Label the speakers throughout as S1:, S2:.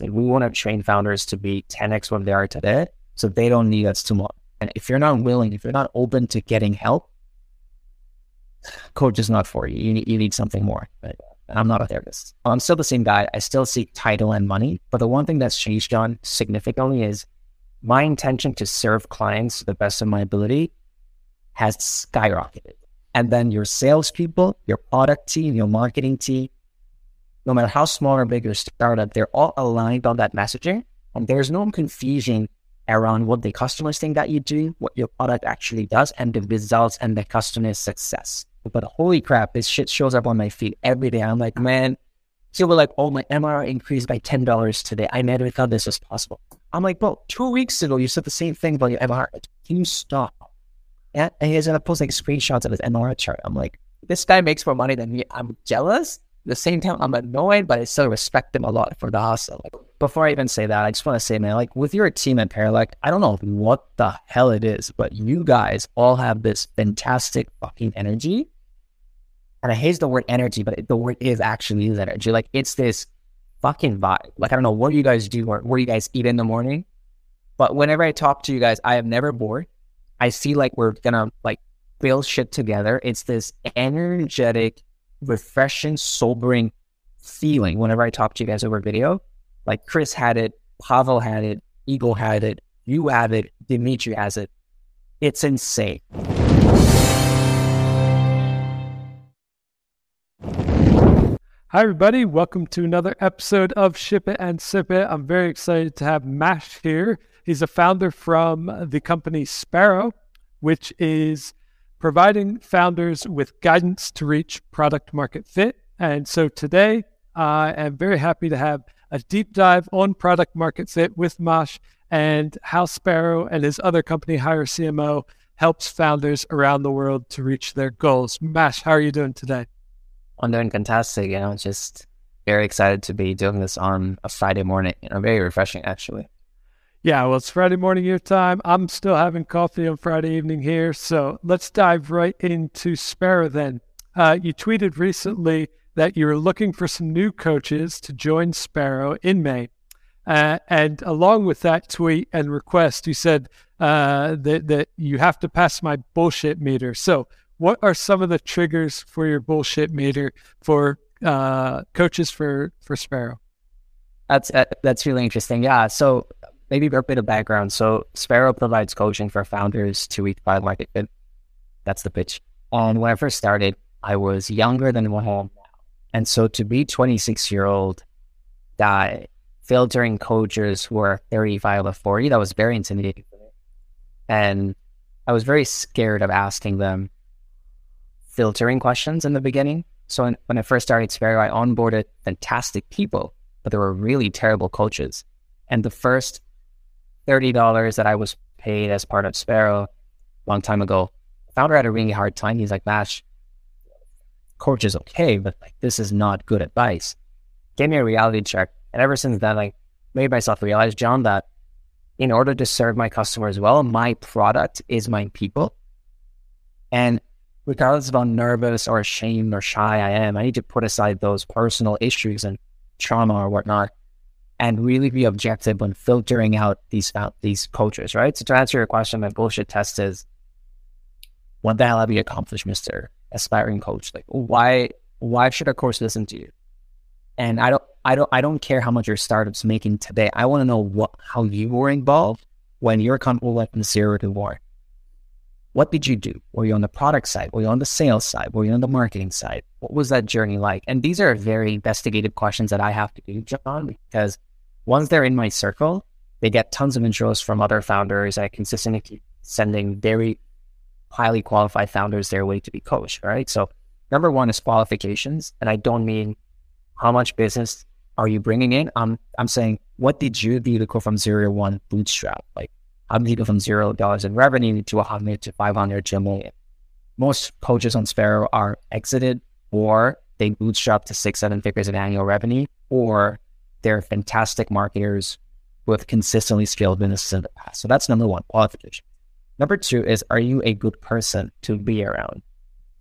S1: Like we want to train founders to be 10x what they are today. So they don't need us tomorrow. And if you're not willing, if you're not open to getting help, coach is not for you. You need, you need something more. But I'm not a therapist. I'm still the same guy. I still seek title and money. But the one thing that's changed, John, significantly is my intention to serve clients to the best of my ability has skyrocketed. And then your salespeople, your product team, your marketing team, no matter how small or big your startup, they're all aligned on that messaging. And there's no confusion around what the customers think that you do, what your product actually does, and the results and the customer's success. But holy crap, this shit shows up on my feed every day. I'm like, man, so are like, oh, my MRR increased by $10 today. I never thought this was possible. I'm like, bro, two weeks ago, you said the same thing about your MRR. Can you stop? And he's gonna post like screenshots of his MRR chart. I'm like, this guy makes more money than me. I'm jealous. The same time, I'm annoyed, but I still respect them a lot for the hustle. Like, before I even say that, I just want to say, man, like with your team at Paralect, I don't know what the hell it is, but you guys all have this fantastic fucking energy. And I hate the word energy, but the word is actually energy. Like it's this fucking vibe. Like I don't know what you guys do or what you guys eat in the morning, but whenever I talk to you guys, I am never bored. I see like we're gonna like build shit together. It's this energetic, refreshing, sobering feeling whenever I talk to you guys over video. Like Chris had it, Pavel had it, Eagle had it, you have it, Dimitri has it. It's insane.
S2: Hi, everybody. Welcome to another episode of Ship It and Sip It. I'm very excited to have Mash here. He's a founder from the company Sparrow, which is providing founders with guidance to reach product market fit. And so today, I am very happy to have a deep dive on product market fit with Mash and how Sparrow and his other company, Hire CMO, helps founders around the world to reach their goals. Mash, how are you doing today?
S1: I'm doing fantastic. You know, just very excited to be doing this on a Friday morning. You know, very refreshing actually.
S2: Yeah, well, it's Friday morning your time. I'm still having coffee on Friday evening here. So let's dive right into Sparrow then. Uh, you tweeted recently that you were looking for some new coaches to join Sparrow in May. Uh, and along with that tweet and request, you said uh, that, that you have to pass my bullshit meter. So, what are some of the triggers for your bullshit meter for uh, coaches for for Sparrow?
S1: That's uh, that's really interesting. Yeah. So maybe a bit of background. So Sparrow provides coaching for founders to reach product market fit. That's the pitch. And when I first started, I was younger than what I am now. And so to be 26 year old guy filtering coaches who are 35 or 40, that was very intimidating for me. And I was very scared of asking them filtering questions in the beginning. So when, when I first started Sparrow, I onboarded fantastic people, but they were really terrible coaches. And the first $30 that I was paid as part of Sparrow a long time ago, founder had a really hard time. He's like, Mash, coach is okay, but like this is not good advice. Gave me a reality check. And ever since then, I made myself realize, John, that in order to serve my customers well, my product is my people. And regardless of how nervous or ashamed or shy I am, I need to put aside those personal issues and trauma or whatnot and really be objective when filtering out these these coaches, right? So to answer your question, my bullshit test is what the hell have you accomplished, Mr. Aspiring Coach? Like why why should a course listen to you? And I don't I don't I don't care how much your startup's making today. I want to know what how you were involved when your company went from zero to one. What did you do? Were you on the product side? Were you on the sales side? Were you on the marketing side? What was that journey like? And these are very investigative questions that I have to do, John, because once they're in my circle, they get tons of intros from other founders. I consistently keep sending very highly qualified founders their way to be coached, right? So number one is qualifications. And I don't mean how much business are you bringing in? I'm, I'm saying, what did you do to go from zero to one bootstrap? Like how many go from zero dollars in revenue to a 100 to 500 to a million? Most coaches on Sparrow are exited or they bootstrap to six, seven figures in annual revenue, or they're fantastic marketers with consistently scaled businesses in the past. So that's number one, qualification. Number two is, are you a good person to be around?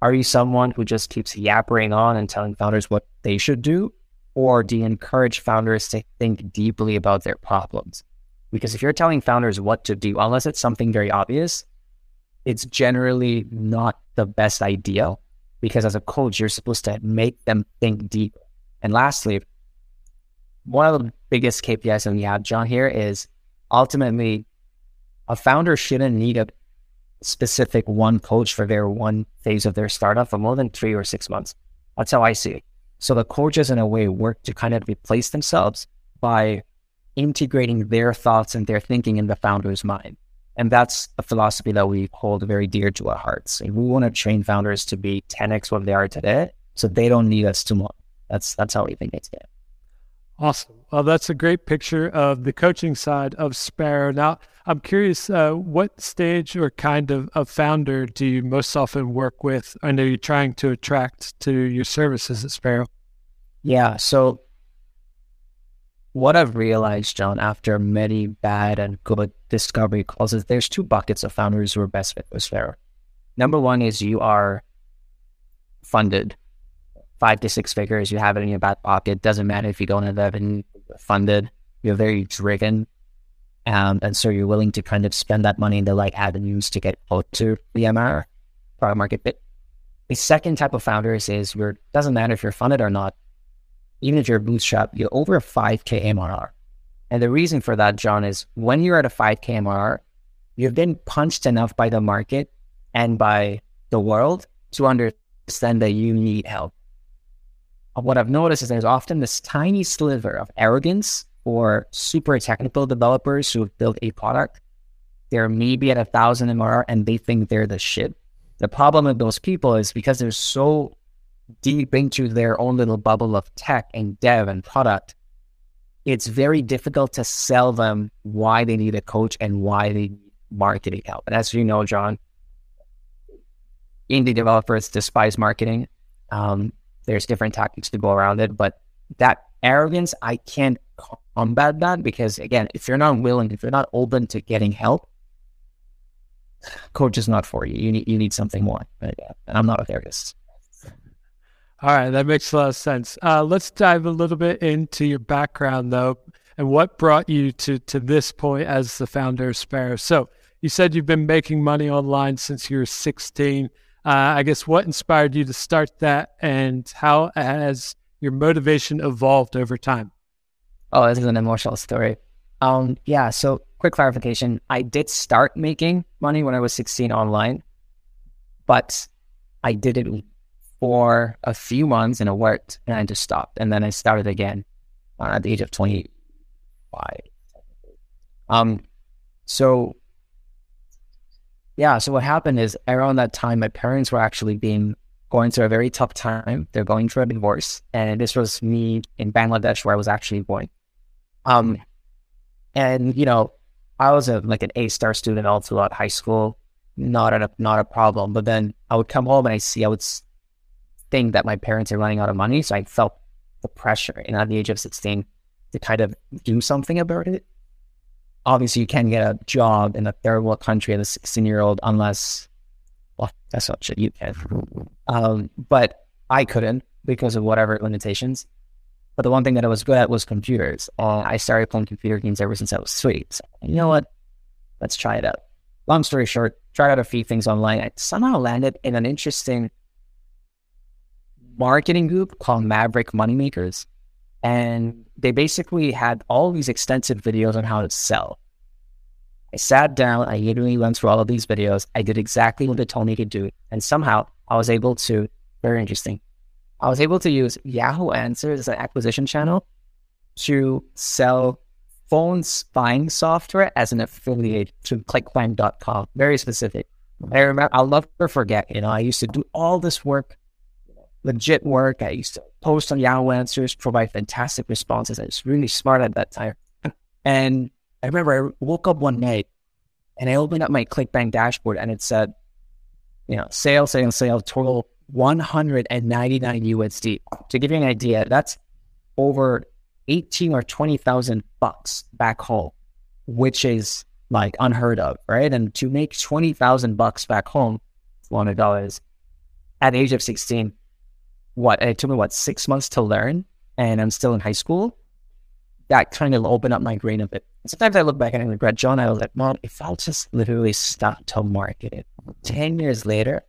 S1: Are you someone who just keeps yappering on and telling founders what they should do? or do you encourage founders to think deeply about their problems? Because if you're telling founders what to do, unless it's something very obvious, it's generally not the best idea because as a coach, you're supposed to make them think deep. And lastly, one of the biggest KPIs that we have, John, here is ultimately a founder shouldn't need a specific one coach for their one phase of their startup for more than three or six months. That's how I see it. So the coaches, in a way, work to kind of replace themselves by integrating their thoughts and their thinking in the founder's mind. And that's a philosophy that we hold very dear to our hearts. And we want to train founders to be 10x what they are today, so they don't need us tomorrow. That's that's how we think it's.
S2: Awesome. Well, that's a great picture of the coaching side of Sparrow. Now, I'm curious, uh, what stage or kind of, of founder do you most often work with? I know you're trying to attract to your services at Sparrow.
S1: Yeah. So, what I've realized, John, after many bad and good discovery calls, is there's two buckets of founders who are best fit for Sparrow. Number one is you are funded five to six figures, you have it in your back pocket. Doesn't matter if you don't have any funded, you're very driven. Um, and so you're willing to kind of spend that money in the like avenues to get close to the MR product market fit. The second type of founders is where it doesn't matter if you're funded or not, even if you're a bootstrap, you're over a 5K MRR. And the reason for that, John, is when you're at a 5K MRR, you've been punched enough by the market and by the world to understand that you need help what I've noticed is there's often this tiny sliver of arrogance for super technical developers who have built a product. They're maybe at a thousand MRR and they think they're the shit. The problem with those people is because they're so deep into their own little bubble of tech and dev and product, it's very difficult to sell them why they need a coach and why they need marketing help. And as you know, John, indie developers despise marketing. Um, there's different tactics to go around it, but that arrogance, I can't combat that because again, if you're not willing, if you're not open to getting help, coach is not for you. You need you need something more. But, yeah, I'm not a therapist.
S2: All right, that makes a lot of sense. Uh, let's dive a little bit into your background, though, and what brought you to to this point as the founder of Sparrow. So, you said you've been making money online since you were 16. Uh, I guess what inspired you to start that and how has your motivation evolved over time?
S1: Oh, this is an emotional story. Um, yeah, so quick clarification. I did start making money when I was 16 online, but I did it for a few months and it worked and I just stopped. And then I started again uh, at the age of 25. Um, so yeah. So what happened is around that time, my parents were actually being going through a very tough time. They're going through a divorce, and this was me in Bangladesh, where I was actually born. Um, and you know, I was a like an A star student all throughout high school, not a not a problem. But then I would come home and I see I would think that my parents are running out of money, so I felt the pressure, and at the age of sixteen, to kind of do something about it obviously you can't get a job in a third world country as a 16 year old unless, well, that's not shit you can. Um, but I couldn't because of whatever limitations. But the one thing that I was good at was computers. Uh, I started playing computer games ever since I was sweet. So, you know what? Let's try it out. Long story short, tried out a few things online. I somehow landed in an interesting marketing group called Maverick Moneymakers. And they basically had all these extensive videos on how to sell. I sat down, I literally went through all of these videos. I did exactly what they told me to do. And somehow I was able to, very interesting, I was able to use Yahoo Answers as an acquisition channel to sell phone spying software as an affiliate to clickbank.com. Very specific. I remember, I'll never forget, you know, I used to do all this work legit work. I used to post on Yahoo Answers, provide fantastic responses. I was really smart at that time. And I remember I woke up one night and I opened up my ClickBank dashboard and it said, you know, sale, sale, sale, total 199 USD. To give you an idea, that's over 18 or 20,000 bucks back home, which is like unheard of, right? And to make 20,000 bucks back home, $100 at the age of 16, what it took me what six months to learn and I'm still in high school, that kind of opened up my brain a bit. Sometimes I look back and I regret, John, I was like, Mom, if I'll just literally stop to market it, 10 years later,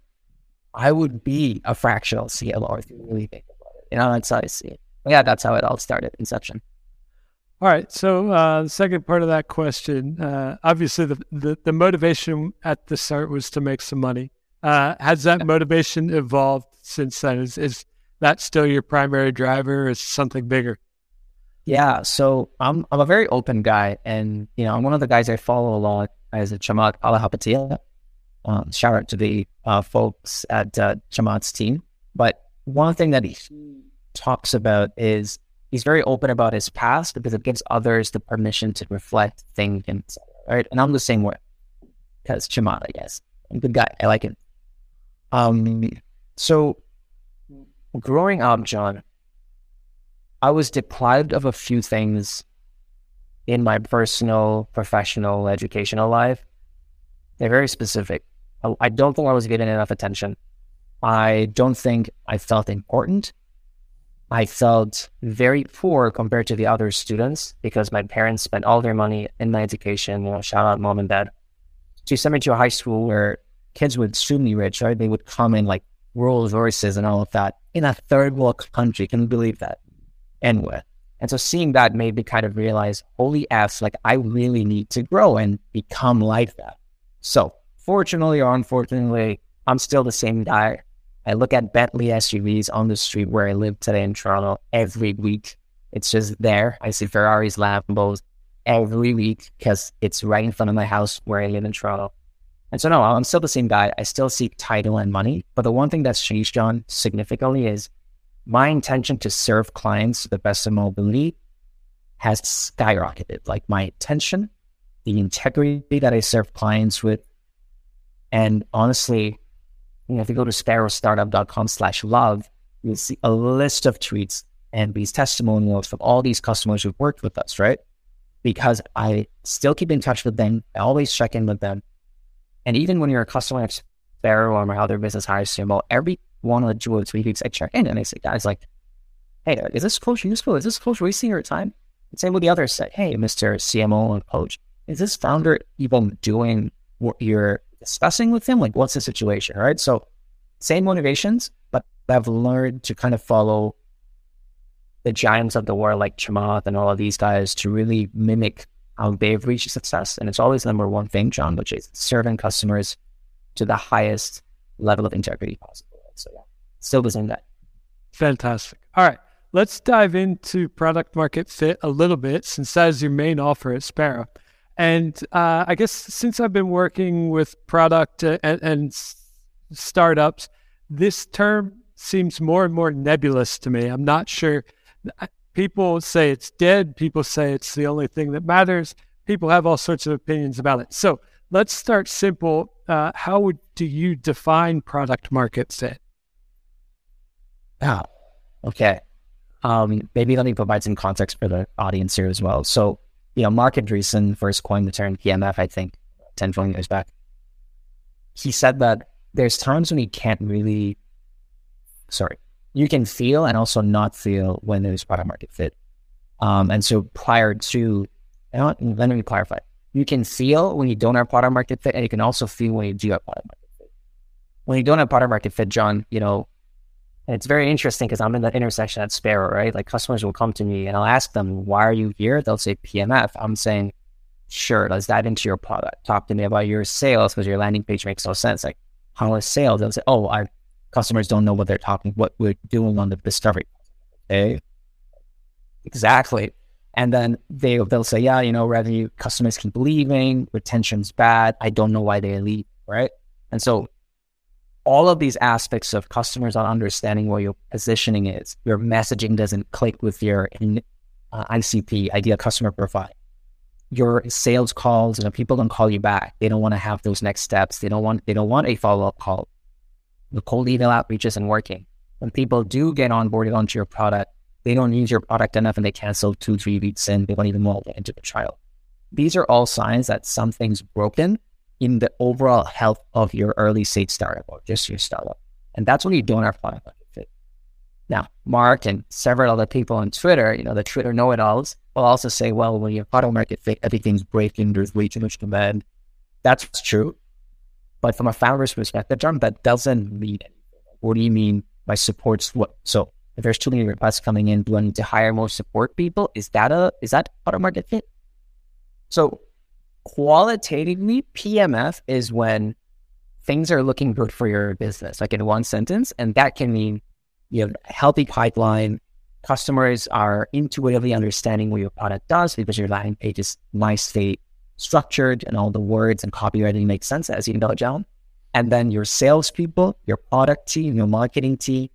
S1: I would be a fractional CMO if you really think about it. You know, that's how I see it. But yeah, that's how it all started, inception.
S2: All right. So uh, the second part of that question, uh, obviously the, the, the motivation at the start was to make some money. Uh, has that motivation evolved since then? Is, is that still your primary driver is something bigger?
S1: Yeah. So I'm, I'm a very open guy and, you know, I'm one of the guys I follow a lot as a Chamath Palihapitiya. Um, shout out to the uh, folks at uh, Chamath's team. But one thing that he talks about is he's very open about his past because it gives others the permission to reflect, think, and right. And I'm the same way because Chamath, I guess, I'm a good guy. I like him. Um, so growing up, John, I was deprived of a few things in my personal, professional, educational life. They're very specific. I don't think I was getting enough attention. I don't think I felt important. I felt very poor compared to the other students because my parents spent all their money in my education. You know, shout out mom and dad. You sent me to a high school where kids were extremely rich, right? They would come in like Rolls Royces and all of that in a third world country. Can believe that? anywhere. And so seeing that made me kind of realize, holy F, like I really need to grow and become like that. So fortunately or unfortunately, I'm still the same guy. I look at Bentley SUVs on the street where I live today in Toronto every week. It's just there. I see Ferraris, Lambos every week because it's right in front of my house where I live in Toronto. And so, no, I'm still the same guy. I still seek title and money. But the one thing that's changed, John, significantly is my intention to serve clients to the best of my ability has skyrocketed. Like my attention, the integrity that I serve clients with, and honestly, you know, if you go to sparrowstartup.com slash love, you'll see a list of tweets and these testimonials from all these customers who've worked with us, right? Because I still keep in touch with them. I always check in with them. And even when you're a customer at Sparrow or how their business hires CMO, every one of the two or three weeks I check in and I say, guys, like, hey, is this coach useful? Is this coach wasting your time? And same with the others say, hey, Mr. CMO and coach, is this founder even doing what you're discussing with him, like what's the situation, right? So same motivations, but I've learned to kind of follow the giants of the world like Chamath and all of these guys to really mimic how they've reached success. And it's always the number one thing, John, which is serving customers to the highest level of integrity possible. So yeah, still same guy.
S2: Fantastic. All right. Let's dive into product market fit a little bit since that is your main offer at Sparrow. And uh, I guess since I've been working with product and, and startups, this term seems more and more nebulous to me. I'm not sure. People say it's dead. People say it's the only thing that matters. People have all sorts of opinions about it. So let's start simple. Uh, how would, do you define product market fit?
S1: Ah, okay. Um, maybe let me provide some context for the audience here as well. So you know, Marc Andreessen first coined the term PMF, I think, 10, 20 years back. He said that there's times when you can't really, sorry, you can feel and also not feel when there's product market fit. Um, and so prior to, let me clarify. You can feel when you don't have product market fit, and you can also feel when you do have product market fit. When you don't have product market fit, John, you know, it's very interesting because I'm in the intersection at Sparrow, right? Like customers will come to me and I'll ask them, why are you here? They'll say PMF. I'm saying, sure, let's dive into your product. Talk to me about your sales because your landing page makes no sense. Like, how is sales? They'll say, oh, our customers don't know what they're talking, what we're doing on the discovery. Okay. Exactly. And then they, they'll say, yeah, you know, revenue, customers keep leaving, retention's bad. I don't know why they leave. Right. And so all of these aspects of customers not understanding where your positioning is, your messaging doesn't click with your uh, ICP, ideal customer profile. Your sales calls, you know, people don't call you back. They don't want to have those next steps. They don't want they don't want a follow up call. The cold email outreach isn't working. When people do get onboarded onto your product, they don't use your product enough and they cancel two, three weeks in. They don't even want to into the trial. These are all signs that something's broken in the overall health of your early stage startup or just your startup. And that's when you don't have product market fit. Now, Mark and several other people on Twitter, you know, the Twitter know-it-alls, will also say, well, when you have product market fit, everything's breaking, there's way too much demand. That's true. But from a founder's perspective, John, that doesn't mean. What do you mean by supports what? So if there's too many requests coming in, do I need to hire more support people? Is that a is that product market fit? So qualitatively, PMF is when things are looking good for your business, like in one sentence, and that can mean you have a healthy pipeline. Customers are intuitively understanding what your product does because your landing page is nicely structured and all the words and copywriting make sense, as you know, John. And then your salespeople, your product team, your marketing team,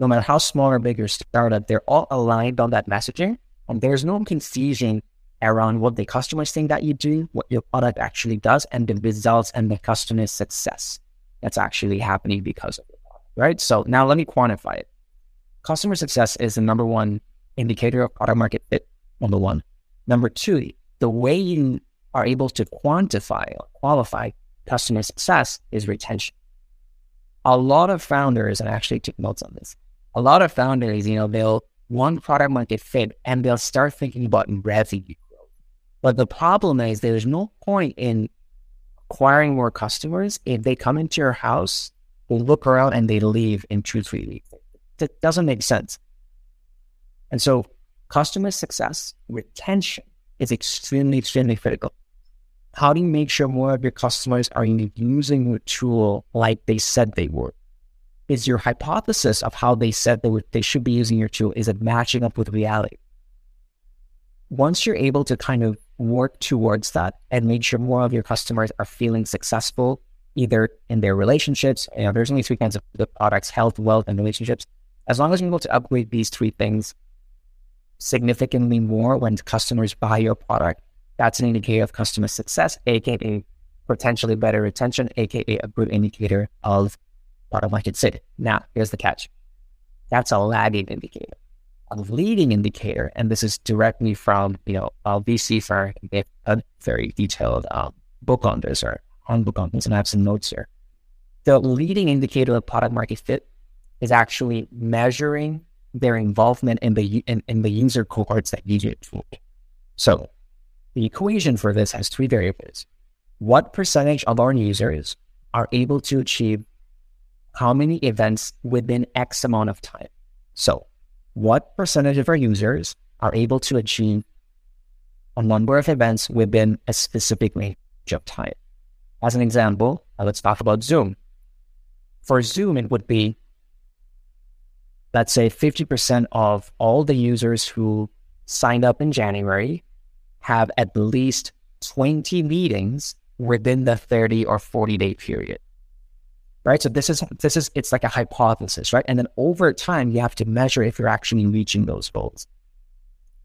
S1: no matter how small or big your startup, they're all aligned on that messaging. And there's no confusion around what the customers think that you do, what your product actually does, and the results and the customer success that's actually happening because of it. Right. So now let me quantify it. Customer success is the number one indicator of product market fit. Number one. Number two, the way you are able to quantify or qualify customer success is retention. A lot of founders, and I actually took notes on this, a lot of founders, you know, they'll want product market fit and they'll start thinking about revenue growth. But the problem is there's no point in acquiring more customers if they come into your house, they look around and they leave in two, three weeks. That doesn't make sense. And so customer success, retention is extremely, extremely critical. How do you make sure more of your customers are using your tool like they said they would? Is your hypothesis of how they said they would they should be using your tool is it matching up with reality? Once you're able to kind of work towards that and make sure more of your customers are feeling successful, either in their relationships, you know, there's only three kinds of the products, health, wealth, and relationships. As long as you're able to upgrade these three things significantly more when customers buy your product, that's an indicator of customer success, aka potentially better retention, aka a good indicator of product market fit. Now, here's the catch. That's a lagging indicator. A leading indicator, and this is directly from you know a VC firm. They have a very detailed um, book on this or on book on this, and I have some notes here. The leading indicator of product market fit is actually measuring their involvement in the in, in the user cohorts that use tool. So the equation for this has three variables. What percentage of our users are able to achieve how many events within X amount of time? So, what percentage of our users are able to achieve a number of events within a specific range of time? As an example, uh, let's talk about Zoom. For Zoom, it would be, let's say, 50% of all the users who signed up in January have at least 20 meetings within the 30 or 40 day period. Right. So this is this is it's like a hypothesis, right? And then over time you have to measure if you're actually reaching those goals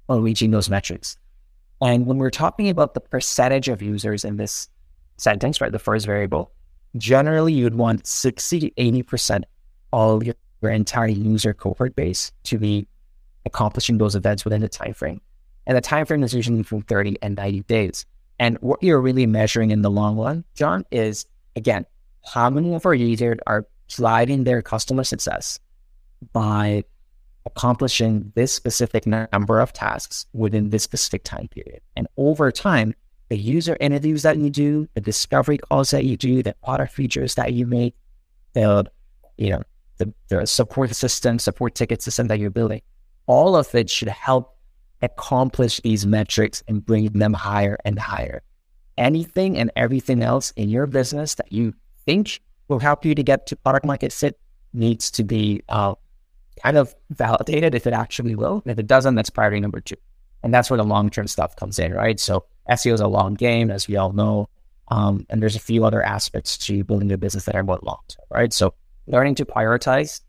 S1: or reaching those metrics. And when we're talking about the percentage of users in this sentence, right, the first variable, generally you'd want 60 to 80% of your, your entire user cohort base to be accomplishing those events within the time frame. And the time frame is usually from 30 and 90 days. And what you're really measuring in the long run, John, is again, how many of our users are driving their customer success by accomplishing this specific number of tasks within this specific time period. And over time, the user interviews that you do, the discovery calls that you do, the product features that you make, the you know, the, the support system, support ticket system that you're building, all of it should help accomplish these metrics and bring them higher and higher. Anything and everything else in your business that you think will help you to get to product market fit needs to be uh, kind of validated if it actually will. And if it doesn't, that's priority number two. And that's where the long term stuff comes in, right? So SEO is a long game, as we all know. Um, and there's a few other aspects to building a business that are more long term, right? So learning to prioritize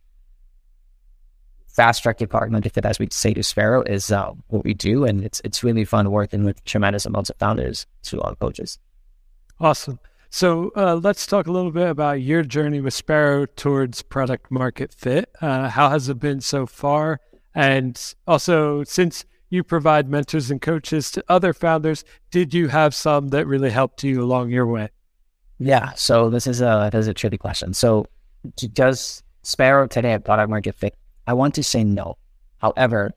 S1: fast track department, if it as we say to Sparrow, is uh, what we do, and it's it's really fun working with tremendous amounts of founders to our coaches.
S2: Awesome. So uh, let's talk a little bit about your journey with Sparrow towards product market fit. Uh, how has it been so far? And also, since you provide mentors and coaches to other founders, did you have some that really helped you along your way?
S1: Yeah. So this is a this is a tricky question. So does Sparrow today have product market fit I want to say no. However,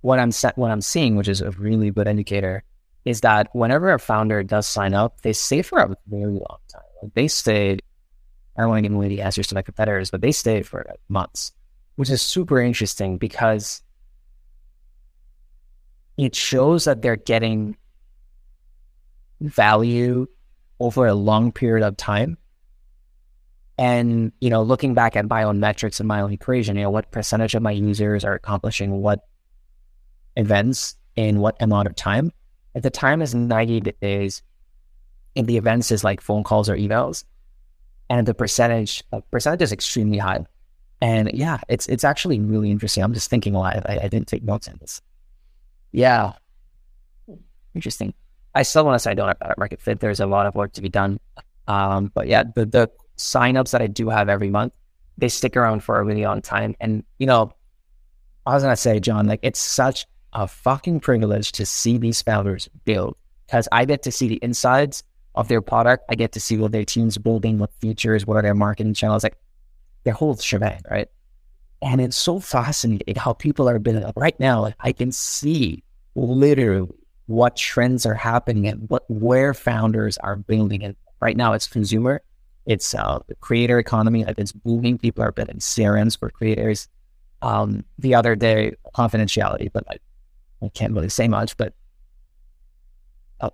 S1: what I'm what I'm seeing, which is a really good indicator, is that whenever a founder does sign up, they stay for a very long time. Like they stay. I don't want to give away the answers to my competitors, but they stay for months, which is super interesting because it shows that they're getting value over a long period of time. And, you know, looking back at my own metrics and my own equation, you know, what percentage of my users are accomplishing what events in what amount of time? At the time is 90 days. and the events is like phone calls or emails. And the percentage, uh, percentage is extremely high. And yeah, it's it's actually really interesting. I'm just thinking lot. I, I didn't take notes in this. Yeah. Interesting. I still want to say I don't have market fit. There's a lot of work to be done. Um, but yeah, the, the signups that I do have every month, they stick around for a really long time. And, you know, I was going to say, John, like it's such a fucking privilege to see these founders build because I get to see the insides of their product. I get to see what their team's building, what features, what are their marketing channels, like their whole shebang, right? And it's so fascinating how people are building up right now. Like I can see literally what trends are happening and what where founders are building. And right now, it's consumer, it's uh, the creator economy. It's booming. People are building CRMs for creators. Um, the other day, confidentiality, but I, I can't really say much. But uh,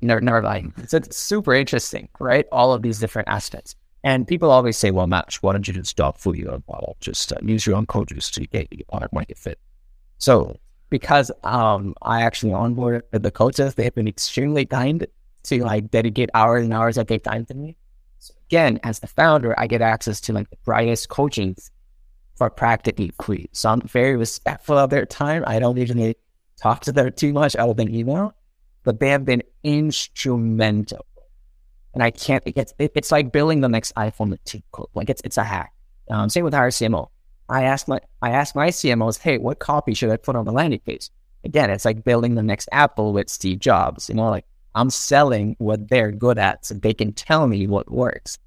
S1: never, never mind. It's, it's super interesting, right? All of these different aspects. And people always say, well, Matt, why don't you just stop for your model? Just uh, use your own code juice to get your product market fit. So because um, I actually onboarded the coaches. They've been extremely kind to like dedicate hours and hours of their time to me. So again, as the founder, I get access to like the brightest coachings for practically free. So I'm very respectful of their time. I don't usually talk to them too much other than email, but they have been instrumental. And I can't, it it's like building the next iPhone with code. Like it's, it's a hack. Um, same with our CMO. I asked my I asked my CMOs, hey, what copy should I put on the landing page? Again, it's like building the next Apple with Steve Jobs. You know, like I'm selling what they're good at so they can tell me what works.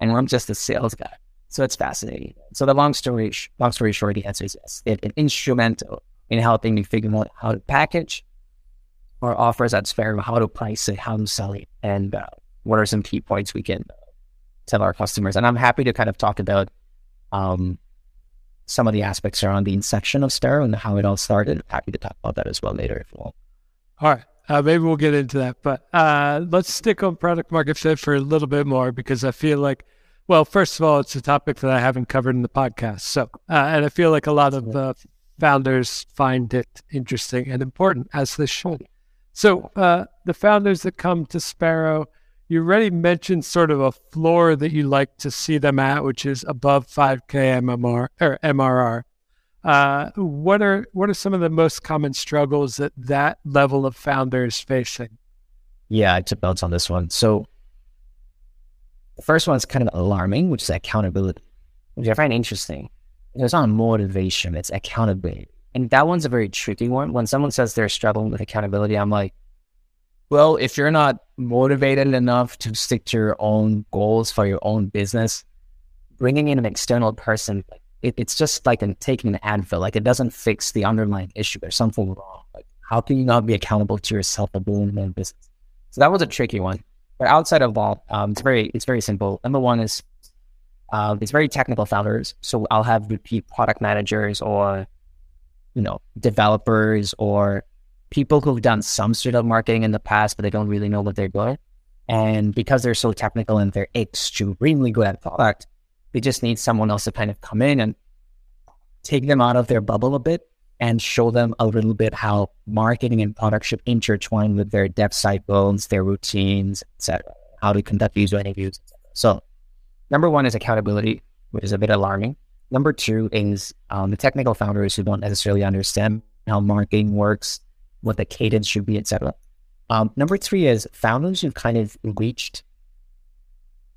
S1: And I'm just a sales guy. So it's fascinating. So the long story long story short, the answer is yes. It's an instrumental in helping me figure out how to package our offers at Sparrow, how to price it, how to sell it, and uh, what are some key points we can tell our customers. And I'm happy to kind of talk about um, some of the aspects around the inception of Sparrow and how it all started. Happy to talk about that as well later if you want.
S2: All right. Uh, maybe we'll get into that. But uh, let's stick on product market fit for a little bit more because I feel like, well, first of all, it's a topic that I haven't covered in the podcast. So, uh, and I feel like a lot of founders find it interesting and important as they should. So, uh, the founders that come to Sparrow, you already mentioned sort of a floor that you like to see them at, which is above 5K MMR or MRR. Uh, what are what are some of the most common struggles that that level of founder is facing?
S1: Yeah, I took notes on this one. So the first one is kind of alarming, which is accountability, which I find interesting. It's not motivation; it's accountability, and that one's a very tricky one. When someone says they're struggling with accountability, I'm like, well, if you're not motivated enough to stick to your own goals for your own business, bringing in an external person, it, it's just like an, taking an Advil. Like it doesn't fix the underlying issue. There's something wrong. Like how can you not be accountable to yourself for building your business? So that was a tricky one. But outside of that, um, it's very it's very simple. Number one is uh, it's very technical founders. So I'll have repeat product managers or you know developers or people who've done some sort of marketing in the past, but they don't really know what they're doing. And because they're so technical and they're extremely good at product, they just need someone else to kind of come in and take them out of their bubble a bit and show them a little bit how marketing and product should intertwine with their dev cycles, their routines, etc. How to conduct user interviews. So, number one is accountability, which is a bit alarming. Number two is um, the technical founders who don't necessarily understand how marketing works, what the cadence should be, etc. Um, number three is founders who kind of reached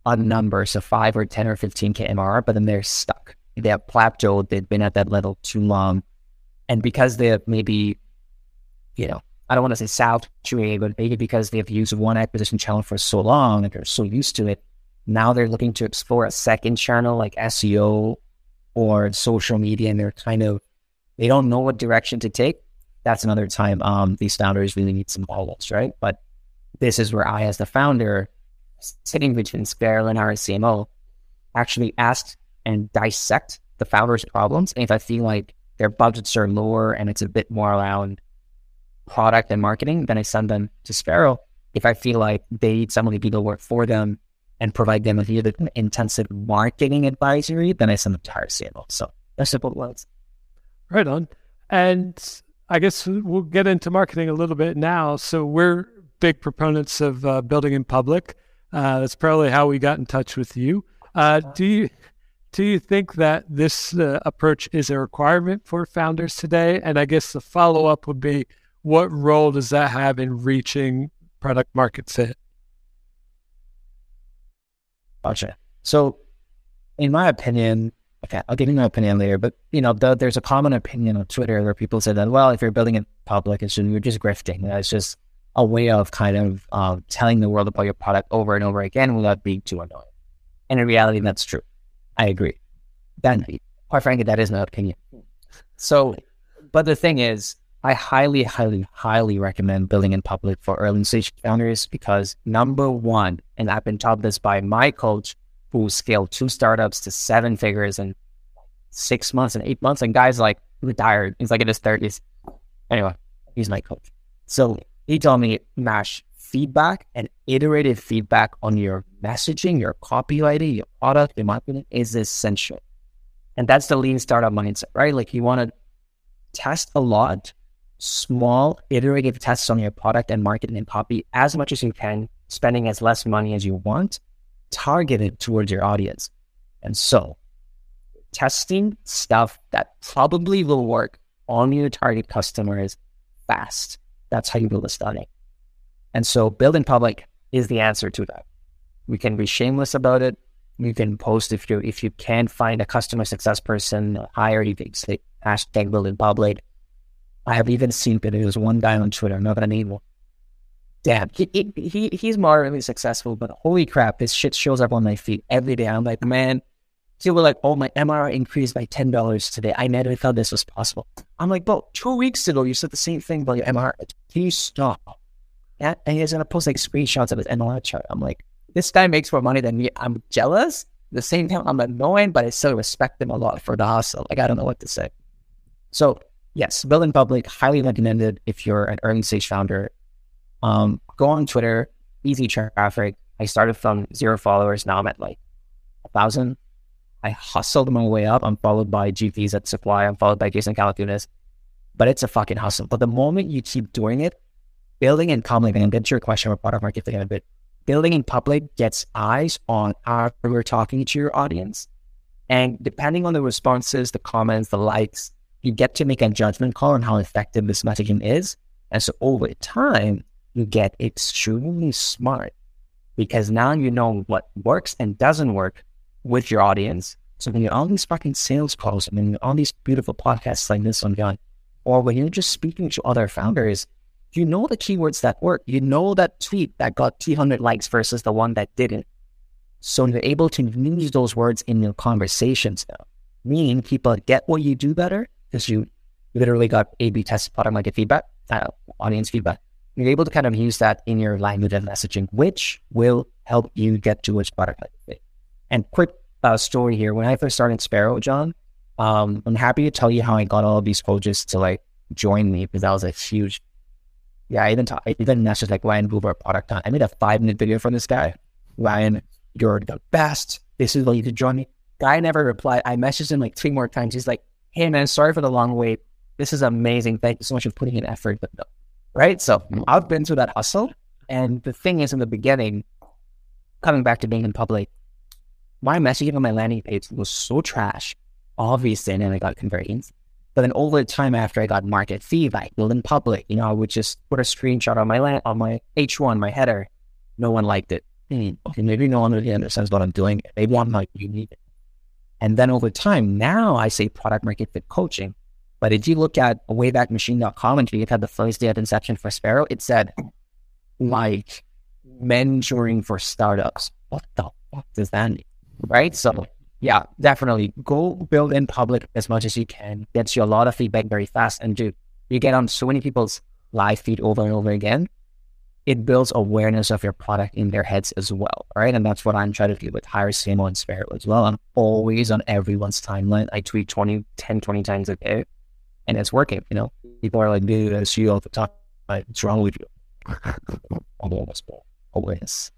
S1: a number, so five or 10 or 15 KMR, but then they're stuck. They have plateaued, they've been at that level too long. And because they have maybe, you know, I don't want to say saturated, but maybe because they have used one acquisition channel for so long and they're so used to it, now they're looking to explore a second channel like SEO or social media and they're kind of, they don't know what direction to take, that's another time um, these founders really need some models, right? But this is where I, as the founder, sitting between Sparrow and HireCMO, actually ask and dissect the founders' problems. And if I feel like their budgets are lower and it's a bit more around product and marketing, then I send them to Sparrow. If I feel like they need somebody to work for them and provide them with either intensive marketing advisory, then I send them to HireCMO. So that's simple ones.
S2: Right on. And I guess we'll get into marketing a little bit now. So we're big proponents of uh, building in public. Uh, that's probably how we got in touch with you. Uh, do you do you think that this uh, approach is a requirement for founders today? And I guess the follow up would be, what role does that have in reaching product market fit?
S1: Gotcha. So, in my opinion, okay, I'll give you my opinion later. But you know, the, there's a common opinion on Twitter where people say that, well, if you're building in public, it's just, you're just grifting. It's just a way of kind of um, telling the world about your product over and over again without being too annoying. And in reality, that's true. I agree. Then, quite frankly, that is my opinion. So, but the thing is, I highly, highly, highly recommend building in public for early stage founders because number one, and I've been taught this by my coach who scaled two startups to seven figures in six months and eight months, and guys like retired. He's like in his thirties. Anyway, he's my coach. So he told me, Mash, feedback and iterative feedback on your messaging, your copywriting, your product, your marketing is essential. And that's the lean startup mindset, right? Like you want to test a lot, small iterative tests on your product and marketing and copy as much as you can, spending as less money as you want, targeted towards your audience. And so testing stuff that probably will work on your target customers fast. That's how you build a study. And so building public is the answer to that. We can be shameless about it. You can post if you if you can't find a customer success person, hire you can say hashtag build in public. I have even seen videos. One guy on Twitter, I'm not gonna name him. Damn, he, he he's moderately successful, but holy crap, this shit shows up on my feed every day. I'm like, man, people were like, oh, my MRR increased by ten dollars today. I never thought this was possible. I'm like, bro, two weeks ago you said the same thing about your MRR. Can you stop? Yeah, and he's gonna post like screenshots of his MRR chart. I'm like, this guy makes more money than me. I'm jealous. At the same time, I'm annoyed, but I still respect him a lot for the hustle. Like I don't know what to say. So yes, build in public, highly recommended if you're an early stage founder. Um, go on Twitter, easy traffic. I started from zero followers. Now I'm at like a thousand. I hustled my way up. I'm followed by GPs at Supply. I'm followed by Jason Calacanis. But it's a fucking hustle. But the moment you keep doing it, building in public, and get to your question about product market fit a bit, building in public gets eyes on how you're talking to your audience. And depending on the responses, the comments, the likes, you get to make a judgment call on how effective this messaging is. And so over time, you get extremely smart because now you know what works and doesn't work with your audience. So when you're on these fucking sales calls, I mean, on these beautiful podcasts like this one, guy, or when you're just speaking to other founders, you know the keywords that work. You know that tweet that got 200 likes versus the one that didn't. So you're able to use those words in your conversations now. Meaning people get what you do better because you literally got A-B test product market feedback, uh, audience feedback. You're able to kind of use that in your language and messaging, which will help you get to which product fit. And quick uh, story here. When I first started Sparrow, John, um, I'm happy to tell you how I got all of these coaches to like join me because that was a huge yeah, I even talk, I even messaged like Ryan Hoover Product Hunt. I made a five minute video for this guy. Ryan, you're the best. This is what you to join me. Guy never replied. I messaged him like three more times. He's like, hey man, sorry for the long wait. This is amazing. Thank you so much for putting in effort. But no. Right? So I've been through that hustle. And the thing is in the beginning, coming back to being in public, my messaging on my landing page was so trash. Obviously, and then I got conversions. But then all the time, after I got market feedback, build in public, you know, I would just put a screenshot on my land, on my H1, my header. No one liked it. Hmm, okay, maybe no one really understands what I'm doing. Maybe I'm not unique. And then over time, now I say product market fit coaching. But if you look at waybackmachine.com and you had the first day of inception for Sparrow, it said like mentoring for startups. What the fuck does that mean? Right? So Yeah, definitely. Go build in public as much as you can. Gets you a lot of feedback very fast. And dude, you get on so many people's live feed over and over again. It builds awareness of your product in their heads as well, right? And that's what I'm trying to do with Hire CMO and Sparrow as well. I'm always on everyone's timeline. I tweet 20, 10, 20 times a day and it's working. You know, people are like, dude, I see you all the time. What's wrong with you? Awareness.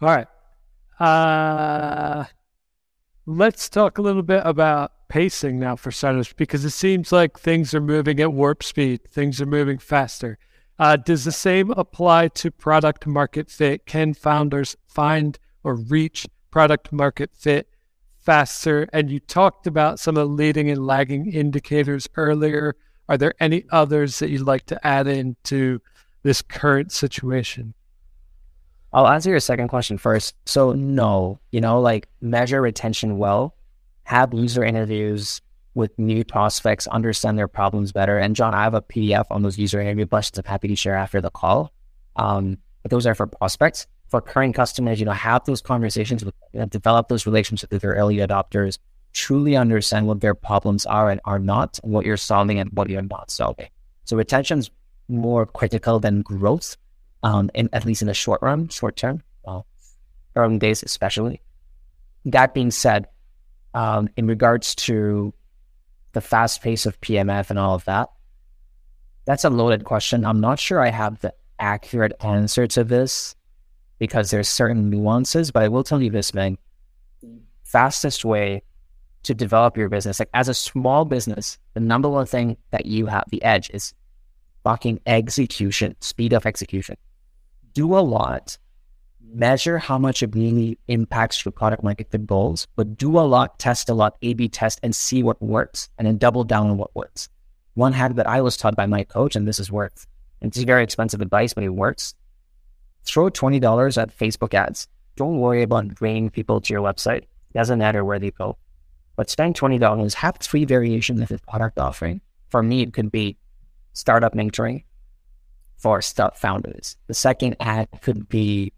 S2: All right. Uh, let's talk a little bit about pacing now for starters because it seems like things are moving at warp speed. Things are moving faster. Uh, does the same apply to product market fit? Can founders find or reach product market fit faster? And you talked about some of the leading and lagging indicators earlier. Are there any others that you'd like to add into this current situation?
S1: I'll answer your second question first. So, no, you know, like measure retention well, have user interviews with new prospects, understand their problems better. And, John, I have a PDF on those user interview questions I'm happy to share after the call. Um, but those are for prospects for current customers, you know, have those conversations with, you know, develop those relationships with their early adopters, truly understand what their problems are and are not, and what you're solving and what you're not solving. So retention's more critical than growth, um, in at least in the short run, short term, well, early days especially. That being said, um, in regards to the fast pace of PMF and all of that, that's a loaded question. I'm not sure I have the accurate answer to this because there's certain nuances, but I will tell you this, man. Fastest way to develop your business, like as a small business, the number one thing that you have the edge is fucking execution, speed of execution. Do a lot, measure how much it really impacts your product market fit goals, but do a lot, test a lot, A B test and see what works and then double down on what works. One habit that I was taught by my coach, and this is worth, it's very expensive advice, but it works, throw $20 at Facebook ads. Don't worry about bringing people to your website. It doesn't matter where they go. But spend $20, have three variations of the product offering. For me, it could be startup mentoring for startup founders. The second ad could be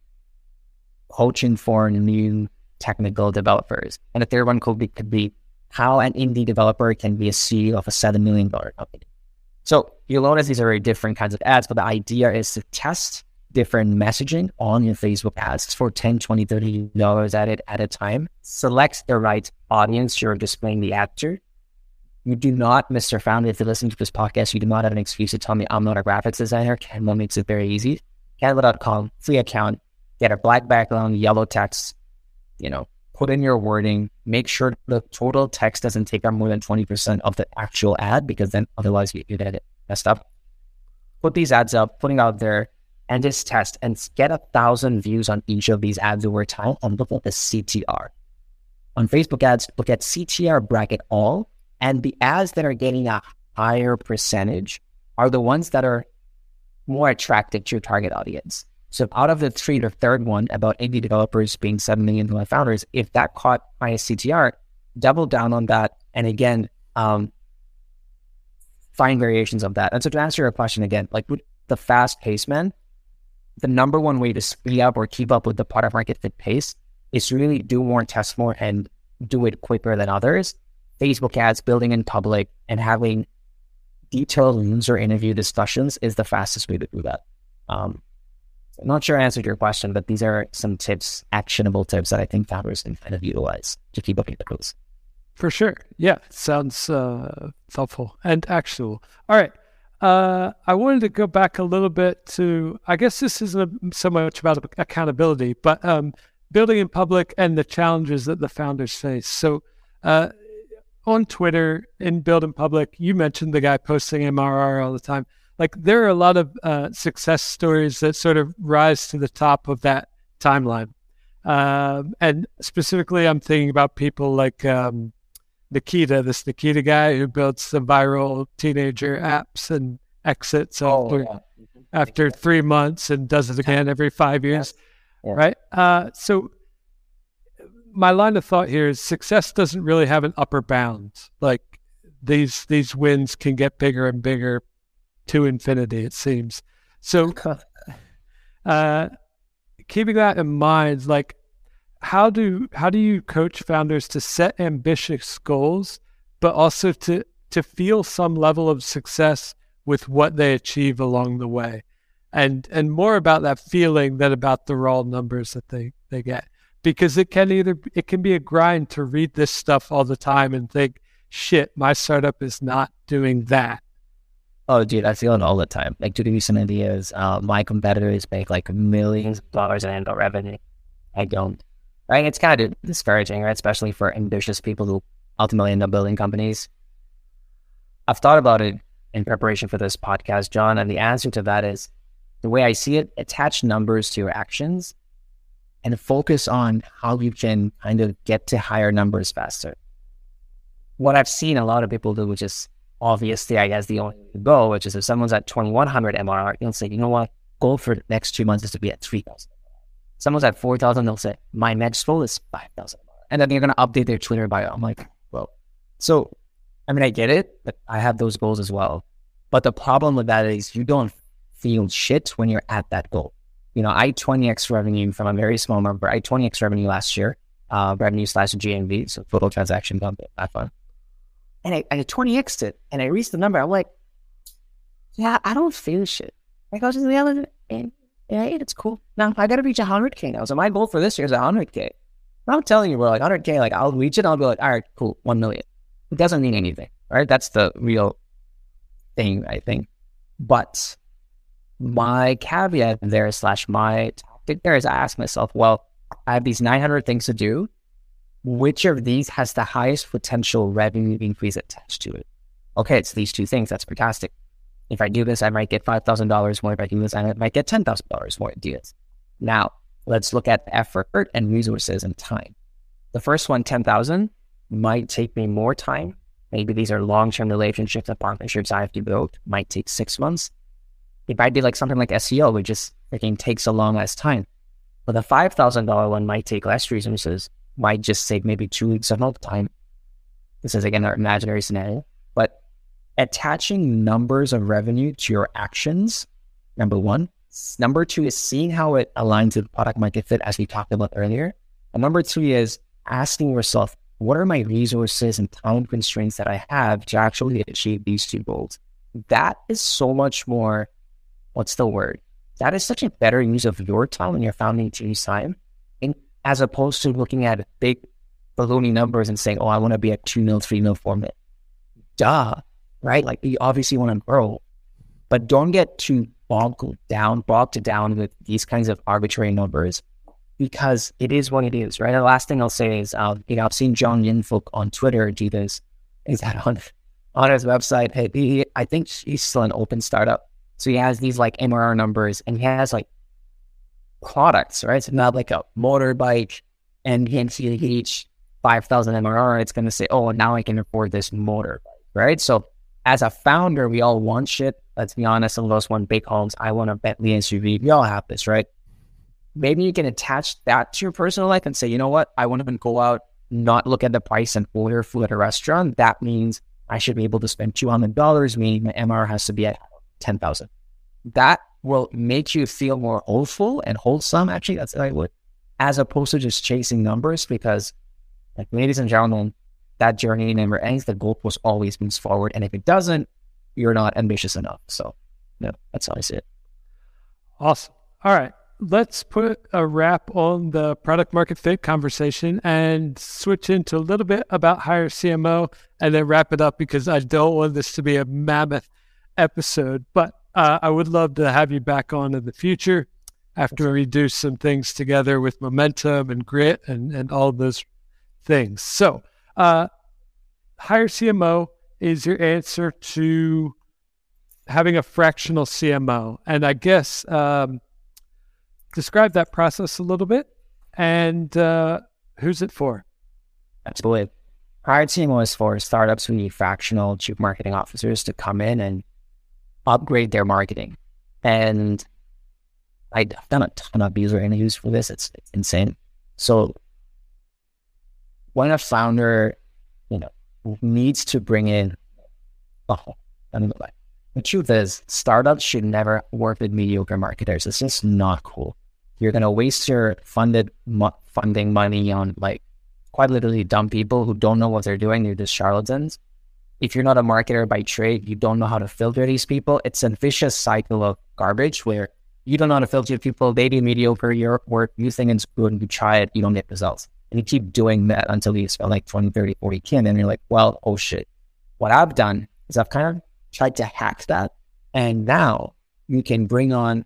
S1: coaching for new technical developers. And the third one could be, could be how an indie developer can be a CEO of a $7 million company. So you'll notice these are very different kinds of ads, but the idea is to test different messaging on your Facebook ads for 10, 20, 30 dollars at it at a time. Select the right audience you're displaying the ad to. You do not, Mr. Founder, if you listen to this podcast, you do not have an excuse to tell me I'm not a graphics designer. Canva makes it very easy. Canva.com, free account, get a black background, yellow text, you know, put in your wording, make sure the total text doesn't take up more than 20% of the actual ad because then otherwise you, get it messed up. Put these ads up, putting out there, and just test and get a thousand views on each of these ads over time and look at the CTR. On Facebook ads, look at CTR bracket all, and the ads that are getting a higher percentage are the ones that are more attractive to your target audience. So out of the three, the third one about indie developers being 7 million founders, if that caught highest CTR, double down on that. And again, um, find variations of that. And so to answer your question again, like would the fast pace man, the number one way to speed up or keep up with the product market fit pace is really do more, test more, and do it quicker than others. Facebook ads, building in public, and having detailed user interview discussions is the fastest way to do that. Um, I'm not sure I answered your question, but these are some tips, actionable tips that I think founders can kind of utilize to keep up with the goals.
S2: For sure. Yeah, sounds uh, thoughtful and actionable. All right. Uh, I wanted to go back a little bit to, I guess this isn't so much about accountability, but um, building in public and the challenges that the founders face. So, uh, on Twitter in Build in Public, you mentioned the guy posting MRR all the time. Like, there are a lot of uh, success stories that sort of rise to the top of that timeline. Um, and specifically, I'm thinking about people like um, Nikita, this Nikita guy who builds some viral teenager apps and exits oh, after, yeah. Mm-hmm. after three months and does it again every five years. Yes. Right. Uh, so my line of thought here is success doesn't really have an upper bound. Like these these wins can get bigger and bigger to infinity, it seems. So uh, keeping that in mind, like how do how do you coach founders to set ambitious goals, but also to to feel some level of success with what they achieve along the way, and and more about that feeling than about the raw numbers that they they get, because it can either it can be a grind to read this stuff all the time and think, shit, my startup is not doing that.
S1: Oh, dude, I feel it all the time. Like to give you some ideas, uh, my competitors make like millions of dollars in annual revenue. I don't right? It's kind of discouraging, right? Especially for ambitious people who ultimately end up building companies. I've thought about it in preparation for this podcast, John, and the answer to that is the way I see it, attach numbers to your actions and focus on how you can kind of get to higher numbers faster. What I've seen a lot of people do, which is obviously, I guess, the only way to go, which is if someone's at 2100 MRR, you'll say, you know what, goal for the next two months is to be at 3000 someone's at 4,000, they'll say, my next goal is 5,000. And then they're going to update their Twitter bio. I'm like, well, so, I mean, I get it, but I have those goals as well. But the problem with that is you don't feel shit when you're at that goal. You know, I 20x revenue from a very small number. I 20x revenue last year, uh, revenue slash GMV, so total transaction platform. And I, I 20x it and I reached the number. I'm like, yeah, I don't feel shit. I was just yelling, and yeah, it's cool. Now I got to reach 100K now. So my goal for this year is 100K. I'm telling you, we're like 100K, like I'll reach it. I'll be like, all right, cool, 1 million. It doesn't mean anything, right? That's the real thing, I think. But my caveat there slash my tactic there is I ask myself, well, I have these 900 things to do. Which of these has the highest potential revenue increase attached to it? Okay, it's these two things. That's fantastic. If I do this, I might get $5,000 more. If I do this, I might get $10,000 more ideas. Now, let's look at effort and resources and time. The first one, 10,000, might take me more time. Maybe these are long-term relationships and partnerships I have to build. Might take six months. If I do like something like SEO, which just freaking takes a long less time. But the $5,000 one might take less resources, might just take maybe two weeks of time. This is again our imaginary scenario, but attaching numbers of revenue to your actions, number one. Number two is seeing how it aligns with product market fit, as we talked about earlier. And number three is asking yourself, what are my resources and time constraints that I have to actually achieve these two goals? That is so much more, what's the word? That is such a better use of your time and your founding team's time, in, as opposed to looking at big balloony numbers and saying, oh, I want to be at 2 mil, 3 mil, 4 mil. Duh right? Like you obviously want to grow, but don't get too bogged down, bogged down with these kinds of arbitrary numbers because it is what it is, right? The last thing I'll say is, um, you know, I've seen Jon Yongfook on Twitter do this. Is that on on his website? Hey, he, I think he's still an open startup, so he has these like MRR numbers, and he has like products, right? So not like a motorbike, and he each five thousand MRR. It's going to say, oh, now I can afford this motorbike, right? So as a founder, we all want shit. Let's be honest. Some of us want big homes. I want a Bentley SUV. We all have this, right? Maybe you can attach that to your personal life and say, you know what? I want to go out, not look at the price and order food at a restaurant. That means I should be able to spend $200, meaning my MR has to be at 10,000. That will make you feel more hopeful and wholesome. Actually, that's what I would, as opposed to just chasing numbers because like, ladies and gentlemen, that journey never ends. The goalpost always moves forward. And if it doesn't, you're not ambitious enough. So, no, that's how I see it.
S2: Awesome. All right. Let's put a wrap on the product market fit conversation and switch into a little bit about HireCMO and then wrap it up because I don't want this to be a mammoth episode. But uh, I would love to have you back on in the future after we do some things together with momentum and grit and, and all those things. So, uh, HireCMO is your answer to having a fractional CMO. And I guess um, describe that process a little bit and uh, who's it for?
S1: Absolutely. Hired CMO is for startups who need fractional chief marketing officers to come in and upgrade their marketing. And I've done a ton of user interviews for this. It's, insane. So when a founder, you know, needs to bring in, oh, I anyway, the truth is, startups should never work with mediocre marketers. It's just not cool. you're going to waste your funded mo- funding money on like quite literally dumb people who don't know what they're doing. They're just charlatans. If you're not a marketer by trade, you don't know how to filter these people. It's a vicious cycle of garbage where you don't know how to filter people. They do mediocre your work. You think it's good you try it, you don't get results. And you keep doing that until you spend like 20, 30, 40 K. And you're like, well, oh shit. What I've done is I've kind of tried to hack that. And now you can bring on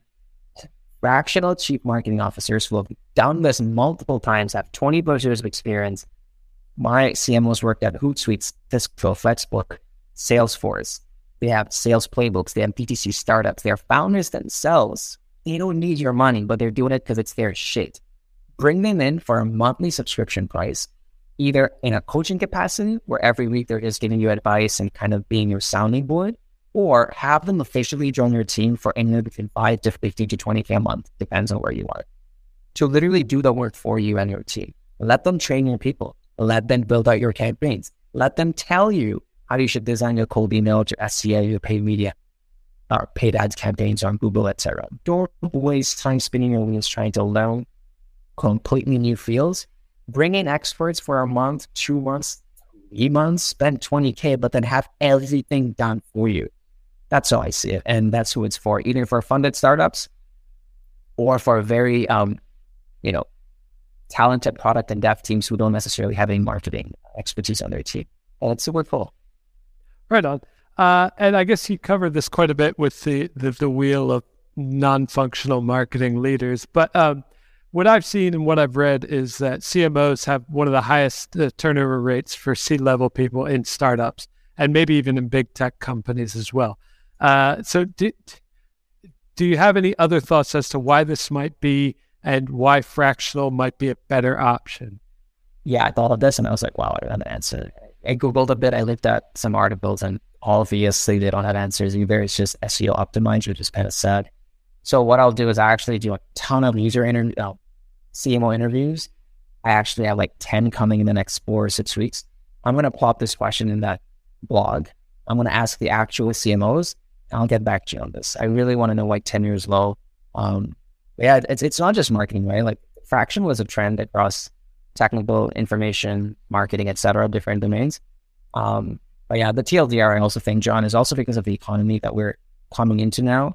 S1: fractional chief marketing officers who have done this multiple times, have 20 plus years of experience. My CMOs worked at Hootsuite, Cisco, Flexbook, Salesforce. They have sales playbooks. They have PTC startups. They're founders themselves. They don't need your money, but they're doing it because it's their shit. Bring them in for a monthly subscription price, either in a coaching capacity where every week they're just giving you advice and kind of being your sounding board, or have them officially join your team for anywhere between 5 to 50 to 20K a month, depends on where you are, to literally do the work for you and your team. Let them train your people. Let them build out your campaigns. Let them tell you how you should design your cold email, your SEA, your paid media, or paid ads campaigns on Google, etc. Don't waste time spinning your wheels trying to learn completely new fields. Bring in experts for a month, two months, three months, spend 20K, but then have everything done for you. That's how I see it. And that's who it's for, either for funded startups or for very, um, you know, talented product and dev teams who don't necessarily have any marketing expertise on their team. And it's super cool.
S2: Right on. Uh, and I guess you covered this quite a bit with the, the, the wheel of non-functional marketing leaders. But um, what I've seen and what I've read is that CMOs have one of the highest uh, turnover rates for C-level people in startups and maybe even in big tech companies as well. Uh, so, do, do you have any other thoughts as to why this might be and why fractional might be a better option?
S1: Yeah, I thought of this and I was like, wow, I don't have an answer. I Googled a bit, I looked at some articles, and obviously they don't have answers. Either it's just SEO optimized, which is kind of sad. So, what I'll do is I actually do a ton of user interview, uh, CMO interviews. I actually have like 10 coming in the next four or six weeks. I'm going to plop this question in that blog. I'm going to ask the actual CMOs I'll get back to you on this. I really want to know why tenure is low. Um, yeah, it's it's not just marketing, right? Like fraction was a trend across technical information, marketing, etc., different domains. Um, but yeah, the TLDR I also think, John, is also because of the economy that we're coming into now,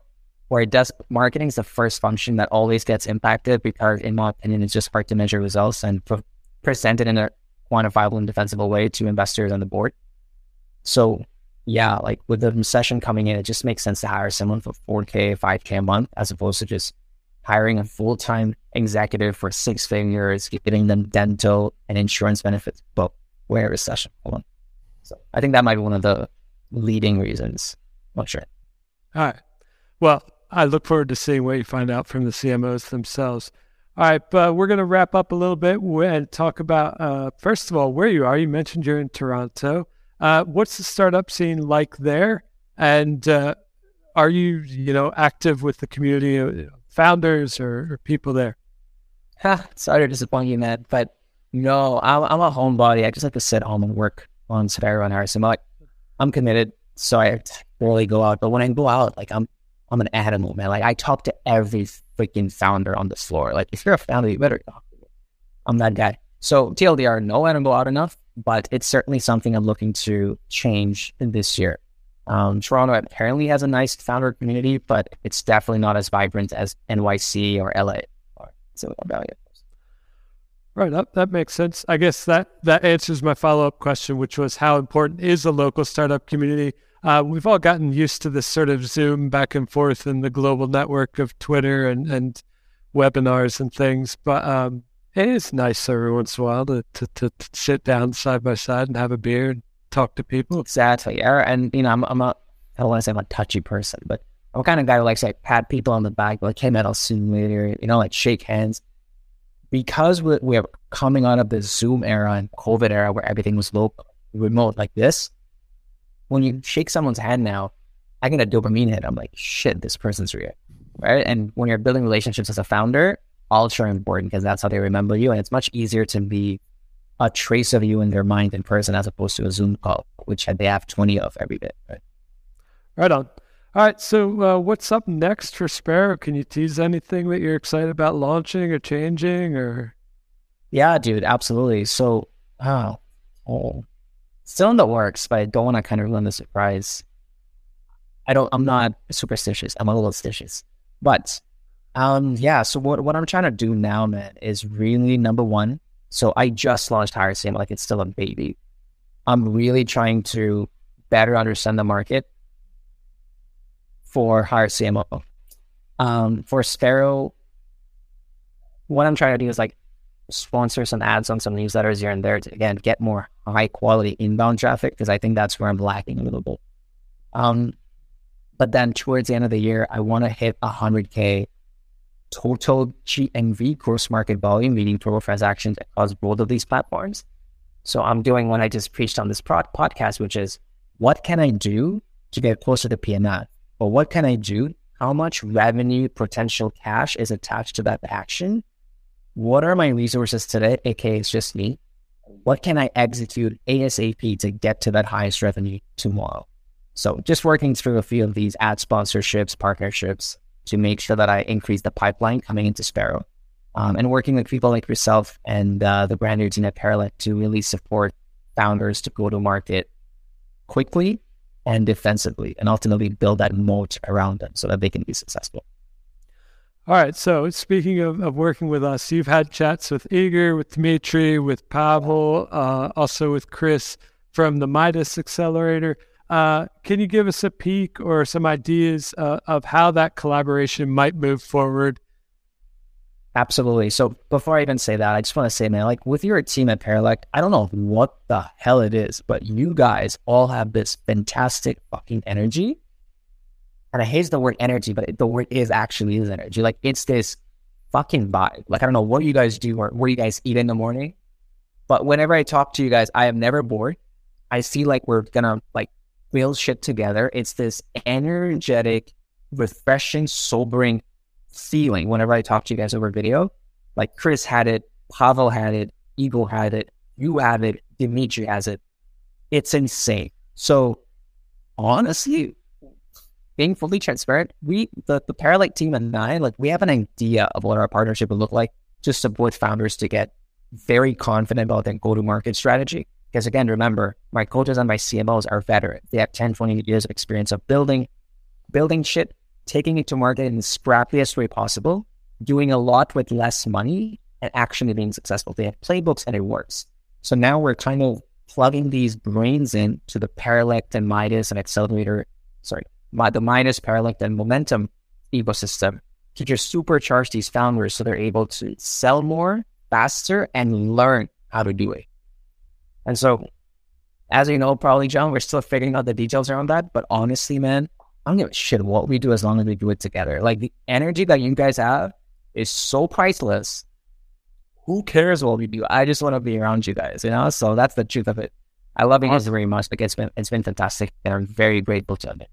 S1: where it does marketing is the first function that always gets impacted because, in my opinion, it's just hard to measure results and pre- present it in a quantifiable and defensible way to investors on the board. So yeah, like with the recession coming in, it just makes sense to hire someone for 4K, 5K a month as opposed to just hiring a full time executive for six figures, giving them dental and insurance benefits. But where recession? Hold on. So I think that might be one of the leading reasons. Not sure.
S2: All right. Well, I look forward to seeing what you find out from the CMOs themselves. All right, but we're going to wrap up a little bit and talk about, uh, first of all, where you are. You mentioned you're in Toronto. Uh, what's the startup scene like there? And uh, are you, you know, active with the community of founders or, or people there?
S1: Sorry to disappoint you, man, but no, I'm, I'm a homebody. I just like to sit home and work on Sparrow and Harrison. I'm like, I'm committed, so I rarely go out. But when I go out, like I'm, I'm an animal, man. Like I talk to every freaking founder on the floor. Like if you're a founder, you better talk to me. I'm that guy. So TLDR, no, I don't go out enough but it's certainly something I'm looking to change this year. Um, Toronto apparently has a nice founder community, but it's definitely not as vibrant as NYC or LA or Silicon Valley.
S2: Right, that, that makes sense. I guess that, that answers my follow up question, which was how important is a local startup community? Uh, we've all gotten used to this sort of Zoom back and forth in the global network of Twitter and, and webinars and things, but um, it is nice every once in a while to, to, to, to, sit down side by side and have a beer and talk to people.
S1: Exactly. And, you know, I'm, I'm a, I don't want to say I'm a touchy person, but I'm kind of guy who likes to like, pat people on the back, like, hey, man, I'll see you later, you know, like shake hands. Because we're, we're coming out of the Zoom era and COVID era where everything was local, remote like this, when you shake someone's hand now, I get a dopamine hit. I'm like, shit, this person's real. Right. And when you're building relationships as a founder, all ultra important because that's how they remember you. And it's much easier to be a trace of you in their mind in person as opposed to a Zoom call, which they have 20 of every day. Right,
S2: right on. All right. So, uh, what's up next for Sparrow? Can you tease anything that you're excited about launching or changing or?
S1: Yeah, dude, absolutely. So, oh, oh still in the works, but I don't want to kind of ruin the surprise. I don't. I'm not superstitious. I'm a little stitious, but um, yeah. So what what I'm trying to do now, man, is really number one. So I just launched HireCMO, like it's still a baby. I'm really trying to better understand the market for HireCMO. Um, for Sparrow, what I'm trying to do is like sponsor some ads on some newsletters here and there to again get more high quality inbound traffic because I think that's where I'm lacking a little bit. Um, but then towards the end of the year, I want to hit 100k total GMV gross market volume, meaning total transactions across both of these platforms. So I'm doing what I just preached on this pod- podcast, which is what can I do to get closer to PMF? Or what can I do? How much revenue potential cash is attached to that action what are my resources today? aka it's just me. What can I execute ASAP to get to that highest revenue tomorrow? So just working through a few of these ad sponsorships, partnerships to make sure that I increase the pipeline coming into Sparrow. Um, and working with people like yourself and uh, the brand new team at Paralect to really support founders to go to market quickly and defensively and ultimately build that moat around them so that they can be successful.
S2: All right. So speaking of, of working with us, you've had chats with Igor, with Dmitry, with Pavel, uh, also with Chris from the Midas Accelerator. Uh, can you give us a peek or some ideas uh, of how that collaboration might move forward?
S1: Absolutely. So before I even say that, I just want to say, man, like with your team at Paralect, I don't know what the hell it is, but you guys all have this fantastic fucking energy and I hate the word energy, but the word is actually is energy. Like it's this fucking vibe. Like I don't know what you guys do or what you guys eat in the morning, but whenever I talk to you guys, I am never bored. I see like we're gonna like build shit together. It's this energetic, refreshing, sobering feeling whenever I talk to you guys over video. Like Chris had it, Pavel had it, Igor had it, you have it, Dimitri has it. It's insane. So honestly, being fully transparent, we the the Paralect team and I, like we have an idea of what our partnership would look like to support founders to get very confident about their go-to-market strategy. Because again, remember, my coaches and my CMOs are veterans. They have 10, 20 years of experience of building, building shit, taking it to market in the scrappiest way possible, doing a lot with less money, and actually being successful. They have playbooks and it works. So now we're kind of plugging these brains in to the Paralect and Midas and Accelerator, sorry, the Midas Paralect and Momentum ecosystem to just supercharge these founders so they're able to sell more faster and learn how to do it. And so, as you know, probably John, we're still figuring out the details around that. But honestly, man, I don't give a shit what we do as long as we do it together. Like the energy that you guys have is so priceless. Who cares what we do? I just want to be around you guys, you know? So that's the truth of it. I love you guys very much. Like it's been it's been fantastic and I'm very grateful to have it.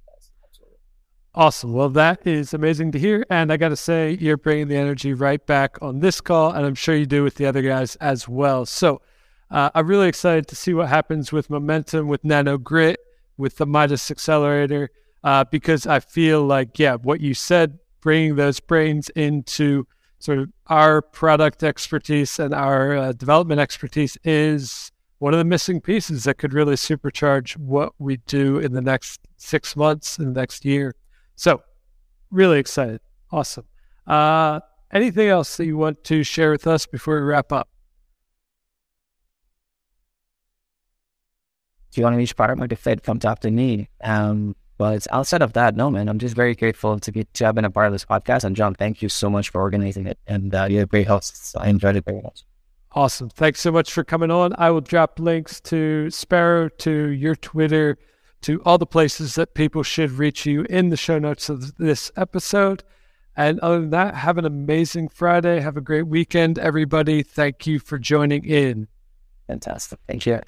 S2: Awesome. Well, that is amazing to hear. And I got to say, you're bringing the energy right back on this call. And I'm sure you do with the other guys as well. So uh, I'm really excited to see what happens with momentum, with Nano Grit, with the Midas Accelerator, uh, because I feel like, yeah, what you said, bringing those brains into sort of our product expertise and our uh, development expertise is one of the missing pieces that could really supercharge what we do in the next six months, in the next year. So, really excited. Awesome. Uh, anything else that you want to share with us before we wrap up?
S1: If you want to reach part of the Fed, come talk to me. Um, but outside of that, no, man, I'm just very grateful to be to have been a part of this podcast. And John, thank you so much for organizing it. And uh, you're a great host. I enjoyed it very much.
S2: Awesome. Thanks so much for coming on. I will drop links to Sparrow, to your Twitter, to all the places that people should reach you in the show notes of this episode. And other than that, have an amazing Friday. Have a great weekend, everybody. Thank you for joining in.
S1: Fantastic. Thank you.